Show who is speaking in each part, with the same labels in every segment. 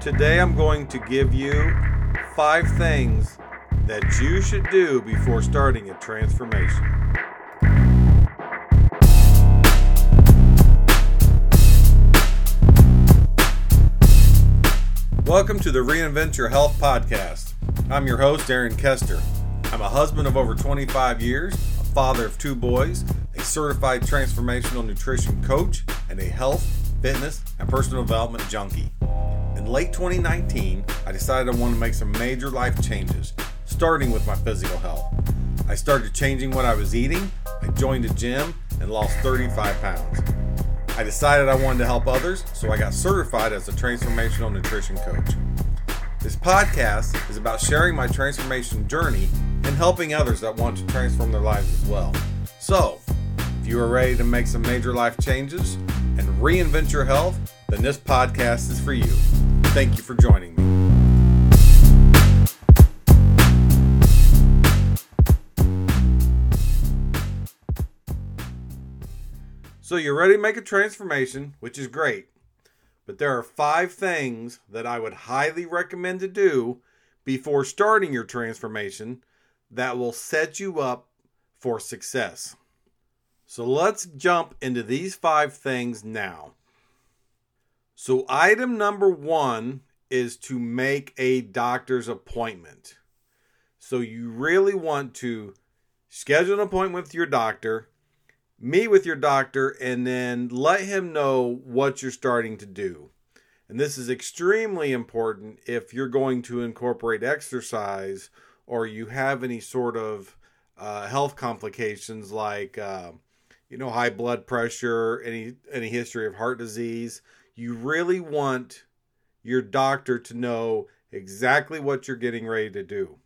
Speaker 1: Today I'm going to give you five things that you should do before starting a transformation. Welcome to the Reinvent Your Health podcast. I'm your host, Aaron Kester. I'm a husband of over 25 years, a father of two boys, a certified transformational nutrition coach, and a health, fitness, and personal development junkie. In late 2019, I decided I wanted to make some major life changes, starting with my physical health. I started changing what I was eating, I joined a gym, and lost 35 pounds. I decided I wanted to help others, so I got certified as a transformational nutrition coach. This podcast is about sharing my transformation journey and helping others that want to transform their lives as well. So, if you are ready to make some major life changes and reinvent your health, then this podcast is for you. Thank you for joining me. So you're ready to make a transformation, which is great. But there are five things that I would highly recommend to do before starting your transformation that will set you up for success. So let's jump into these five things now. So, item number one is to make a doctor's appointment. So, you really want to schedule an appointment with your doctor meet with your doctor and then let him know what you're starting to do. And this is extremely important if you're going to incorporate exercise or you have any sort of uh, health complications like, uh, you know, high blood pressure, any any history of heart disease. You really want your doctor to know exactly what you're getting ready to do.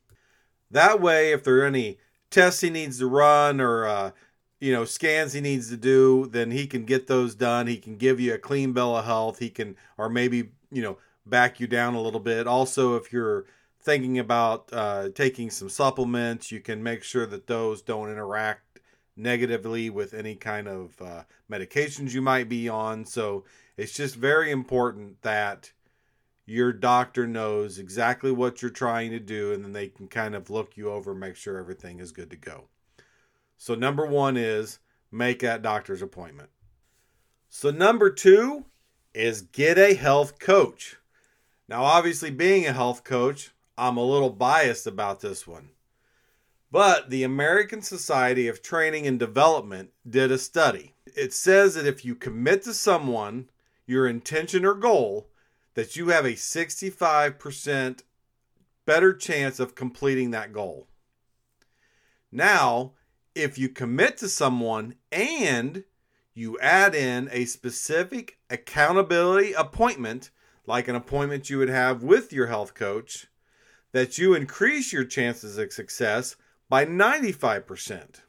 Speaker 1: That way, if there are any tests he needs to run or uh, you know scans he needs to do then he can get those done. He can give you a clean bill of health. He can or maybe you know back you down a little bit. Also if you're thinking about uh, taking some supplements you can make sure that those don't interact negatively with any kind of uh, medications you might be on so it's just very important that your doctor knows exactly what you're trying to do and then they can kind of look you over make sure everything is good to go so, number one is make that doctor's appointment. So, number two is get a health coach. Now, obviously, being a health coach, I'm a little biased about this one. But the American Society of Training and Development did a study. It says that if you commit to someone, your intention or goal, that you have a 65% better chance of completing that goal. Now, if you commit to someone and you add in a specific accountability appointment, like an appointment you would have with your health coach, that you increase your chances of success by 95%.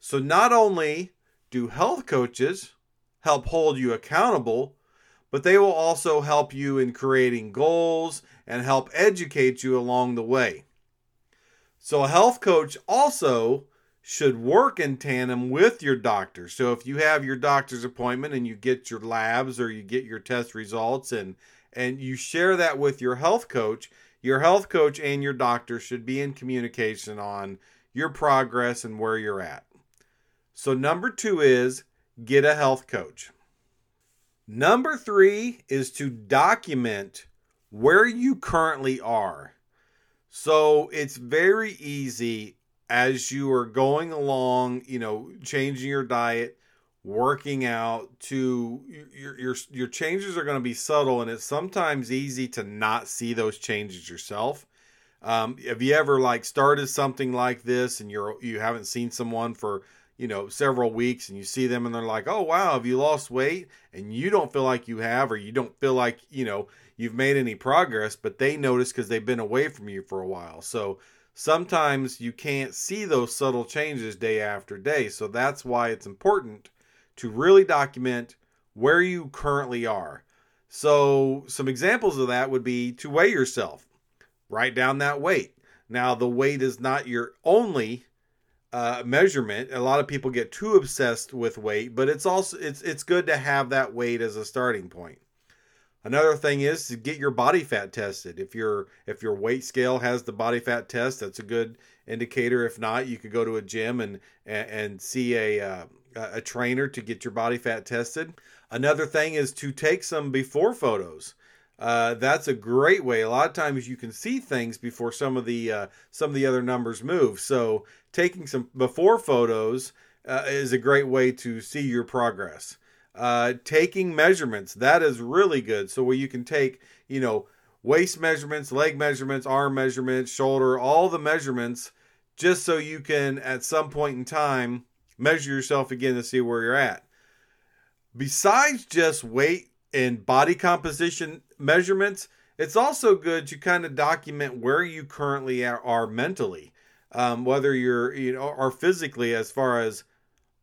Speaker 1: So, not only do health coaches help hold you accountable, but they will also help you in creating goals and help educate you along the way. So, a health coach also should work in tandem with your doctor. So if you have your doctor's appointment and you get your labs or you get your test results and and you share that with your health coach, your health coach and your doctor should be in communication on your progress and where you're at. So number 2 is get a health coach. Number 3 is to document where you currently are. So it's very easy as you are going along, you know, changing your diet, working out to your your your changes are going to be subtle and it's sometimes easy to not see those changes yourself. Um, have you ever like started something like this and you're you haven't seen someone for you know several weeks and you see them and they're like, "Oh wow, have you lost weight?" and you don't feel like you have or you don't feel like, you know, you've made any progress, but they notice cuz they've been away from you for a while. So sometimes you can't see those subtle changes day after day. So that's why it's important to really document where you currently are. So, some examples of that would be to weigh yourself, write down that weight. Now, the weight is not your only uh, measurement. A lot of people get too obsessed with weight, but it's also it's it's good to have that weight as a starting point. Another thing is to get your body fat tested. If your if your weight scale has the body fat test, that's a good indicator. If not, you could go to a gym and and, and see a uh, a trainer to get your body fat tested. Another thing is to take some before photos. Uh, that's a great way. A lot of times you can see things before some of the uh, some of the other numbers move. So taking some before photos uh, is a great way to see your progress. Uh, taking measurements that is really good. So where you can take you know waist measurements, leg measurements, arm measurements, shoulder, all the measurements, just so you can at some point in time measure yourself again to see where you're at. Besides just weight and body composition measurements, it's also good to kind of document where you currently are, are mentally, um, whether you're you know or physically, as far as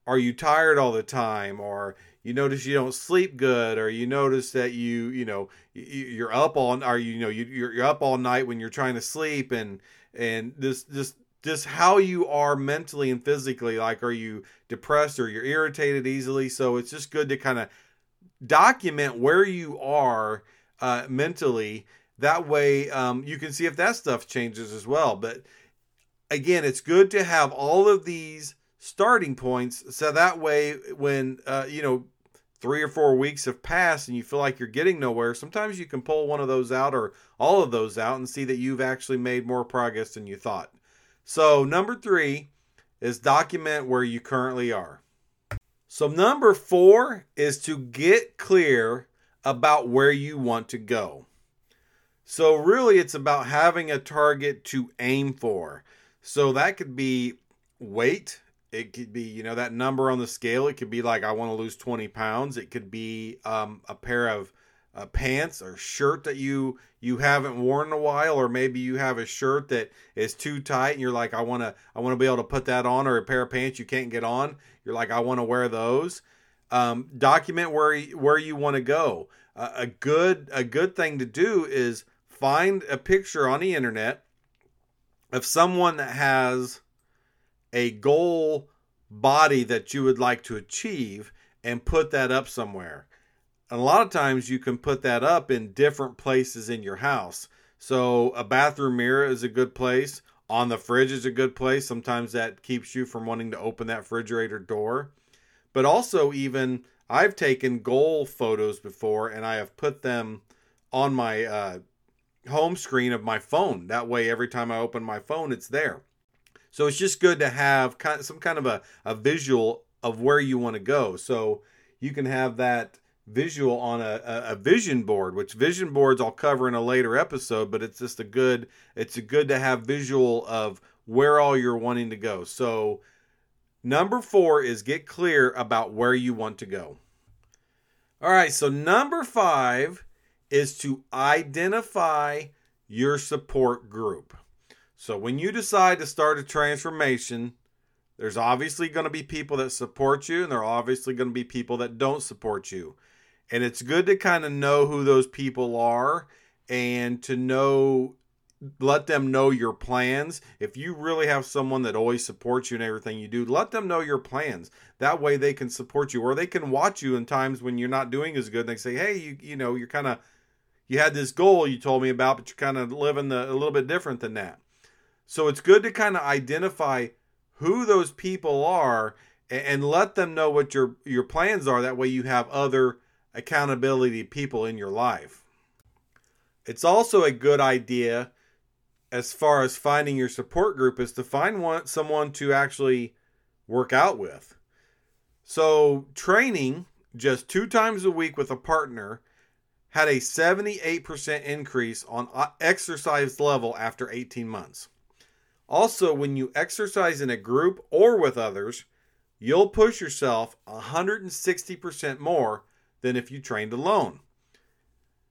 Speaker 1: are you tired all the time, or you notice you don't sleep good, or you notice that you you know you're up all are you know you're up all night when you're trying to sleep, and and this this just how you are mentally and physically like are you depressed or you're irritated easily so it's just good to kind of document where you are uh, mentally. That way, um, you can see if that stuff changes as well. But again, it's good to have all of these starting points so that way, when uh, you know three or four weeks have passed and you feel like you're getting nowhere, sometimes you can pull one of those out or all of those out and see that you've actually made more progress than you thought. So, number three is document where you currently are. So, number four is to get clear about where you want to go. So, really, it's about having a target to aim for. So, that could be weight. It could be, you know, that number on the scale. It could be like, I want to lose 20 pounds. It could be um, a pair of uh, pants or shirt that you you haven't worn in a while or maybe you have a shirt that is too tight and you're like I want to I want to be able to put that on or a pair of pants you can't get on. You're like I want to wear those. Um, document where where you want to go. Uh, a good a good thing to do is find a picture on the internet of someone that has a goal body that you would like to achieve and put that up somewhere. A lot of times you can put that up in different places in your house. So a bathroom mirror is a good place. On the fridge is a good place. Sometimes that keeps you from wanting to open that refrigerator door. But also even I've taken goal photos before and I have put them on my uh, home screen of my phone. That way, every time I open my phone, it's there. So it's just good to have some kind of a, a visual of where you want to go. So you can have that visual on a, a, vision board, which vision boards I'll cover in a later episode, but it's just a good it's a good to have visual of where all you're wanting to go. So Number four is get clear about where you want to go. All right, so number five is to identify your support group. So when you decide to start a transformation, there's obviously going to be people that support you, and there are obviously going to be people that don't support you. And it's good to kind of know who those people are and to know let them know your plans. If you really have someone that always supports you in everything you do, let them know your plans. That way they can support you or they can watch you in times when you're not doing as good. They say, "Hey, you you know, you're kind of you had this goal you told me about, but you're kind of living the, a little bit different than that." So it's good to kind of identify who those people are and, and let them know what your your plans are. That way you have other accountability people in your life. It's also a good idea as far as finding your support group is to find one someone to actually work out with. So training just two times a week with a partner had a 78% increase on uh, exercise level after 18 months. Also, when you exercise in a group or with others, you'll push yourself 160% more than if you trained alone.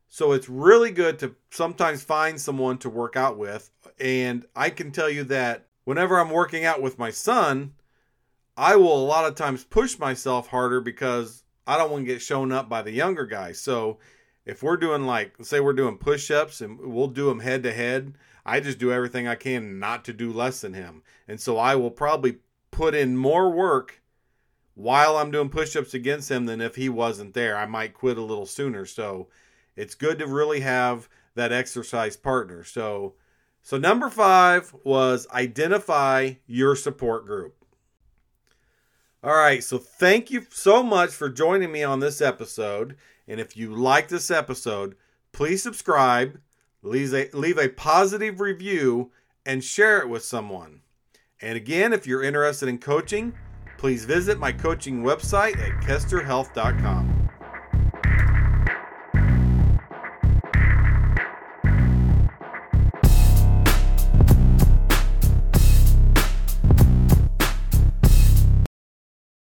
Speaker 1: So it's really good to sometimes find someone to work out with. And I can tell you that whenever I'm working out with my son, I will a lot of times push myself harder because I don't want to get shown up by the younger guy. So if we're doing like, say we're doing push ups and we'll do them head to head, I just do everything I can not to do less than him. And so I will probably put in more work while I'm doing push ups against him than if he wasn't there. I might quit a little sooner. So it's good to really have that exercise partner. So, so number five was identify your support group. All right, so thank you so much for joining me on this episode. And if you like this episode, please subscribe, leave a, leave a positive review, and share it with someone. And again, if you're interested in coaching, please visit my coaching website at kesterhealth.com.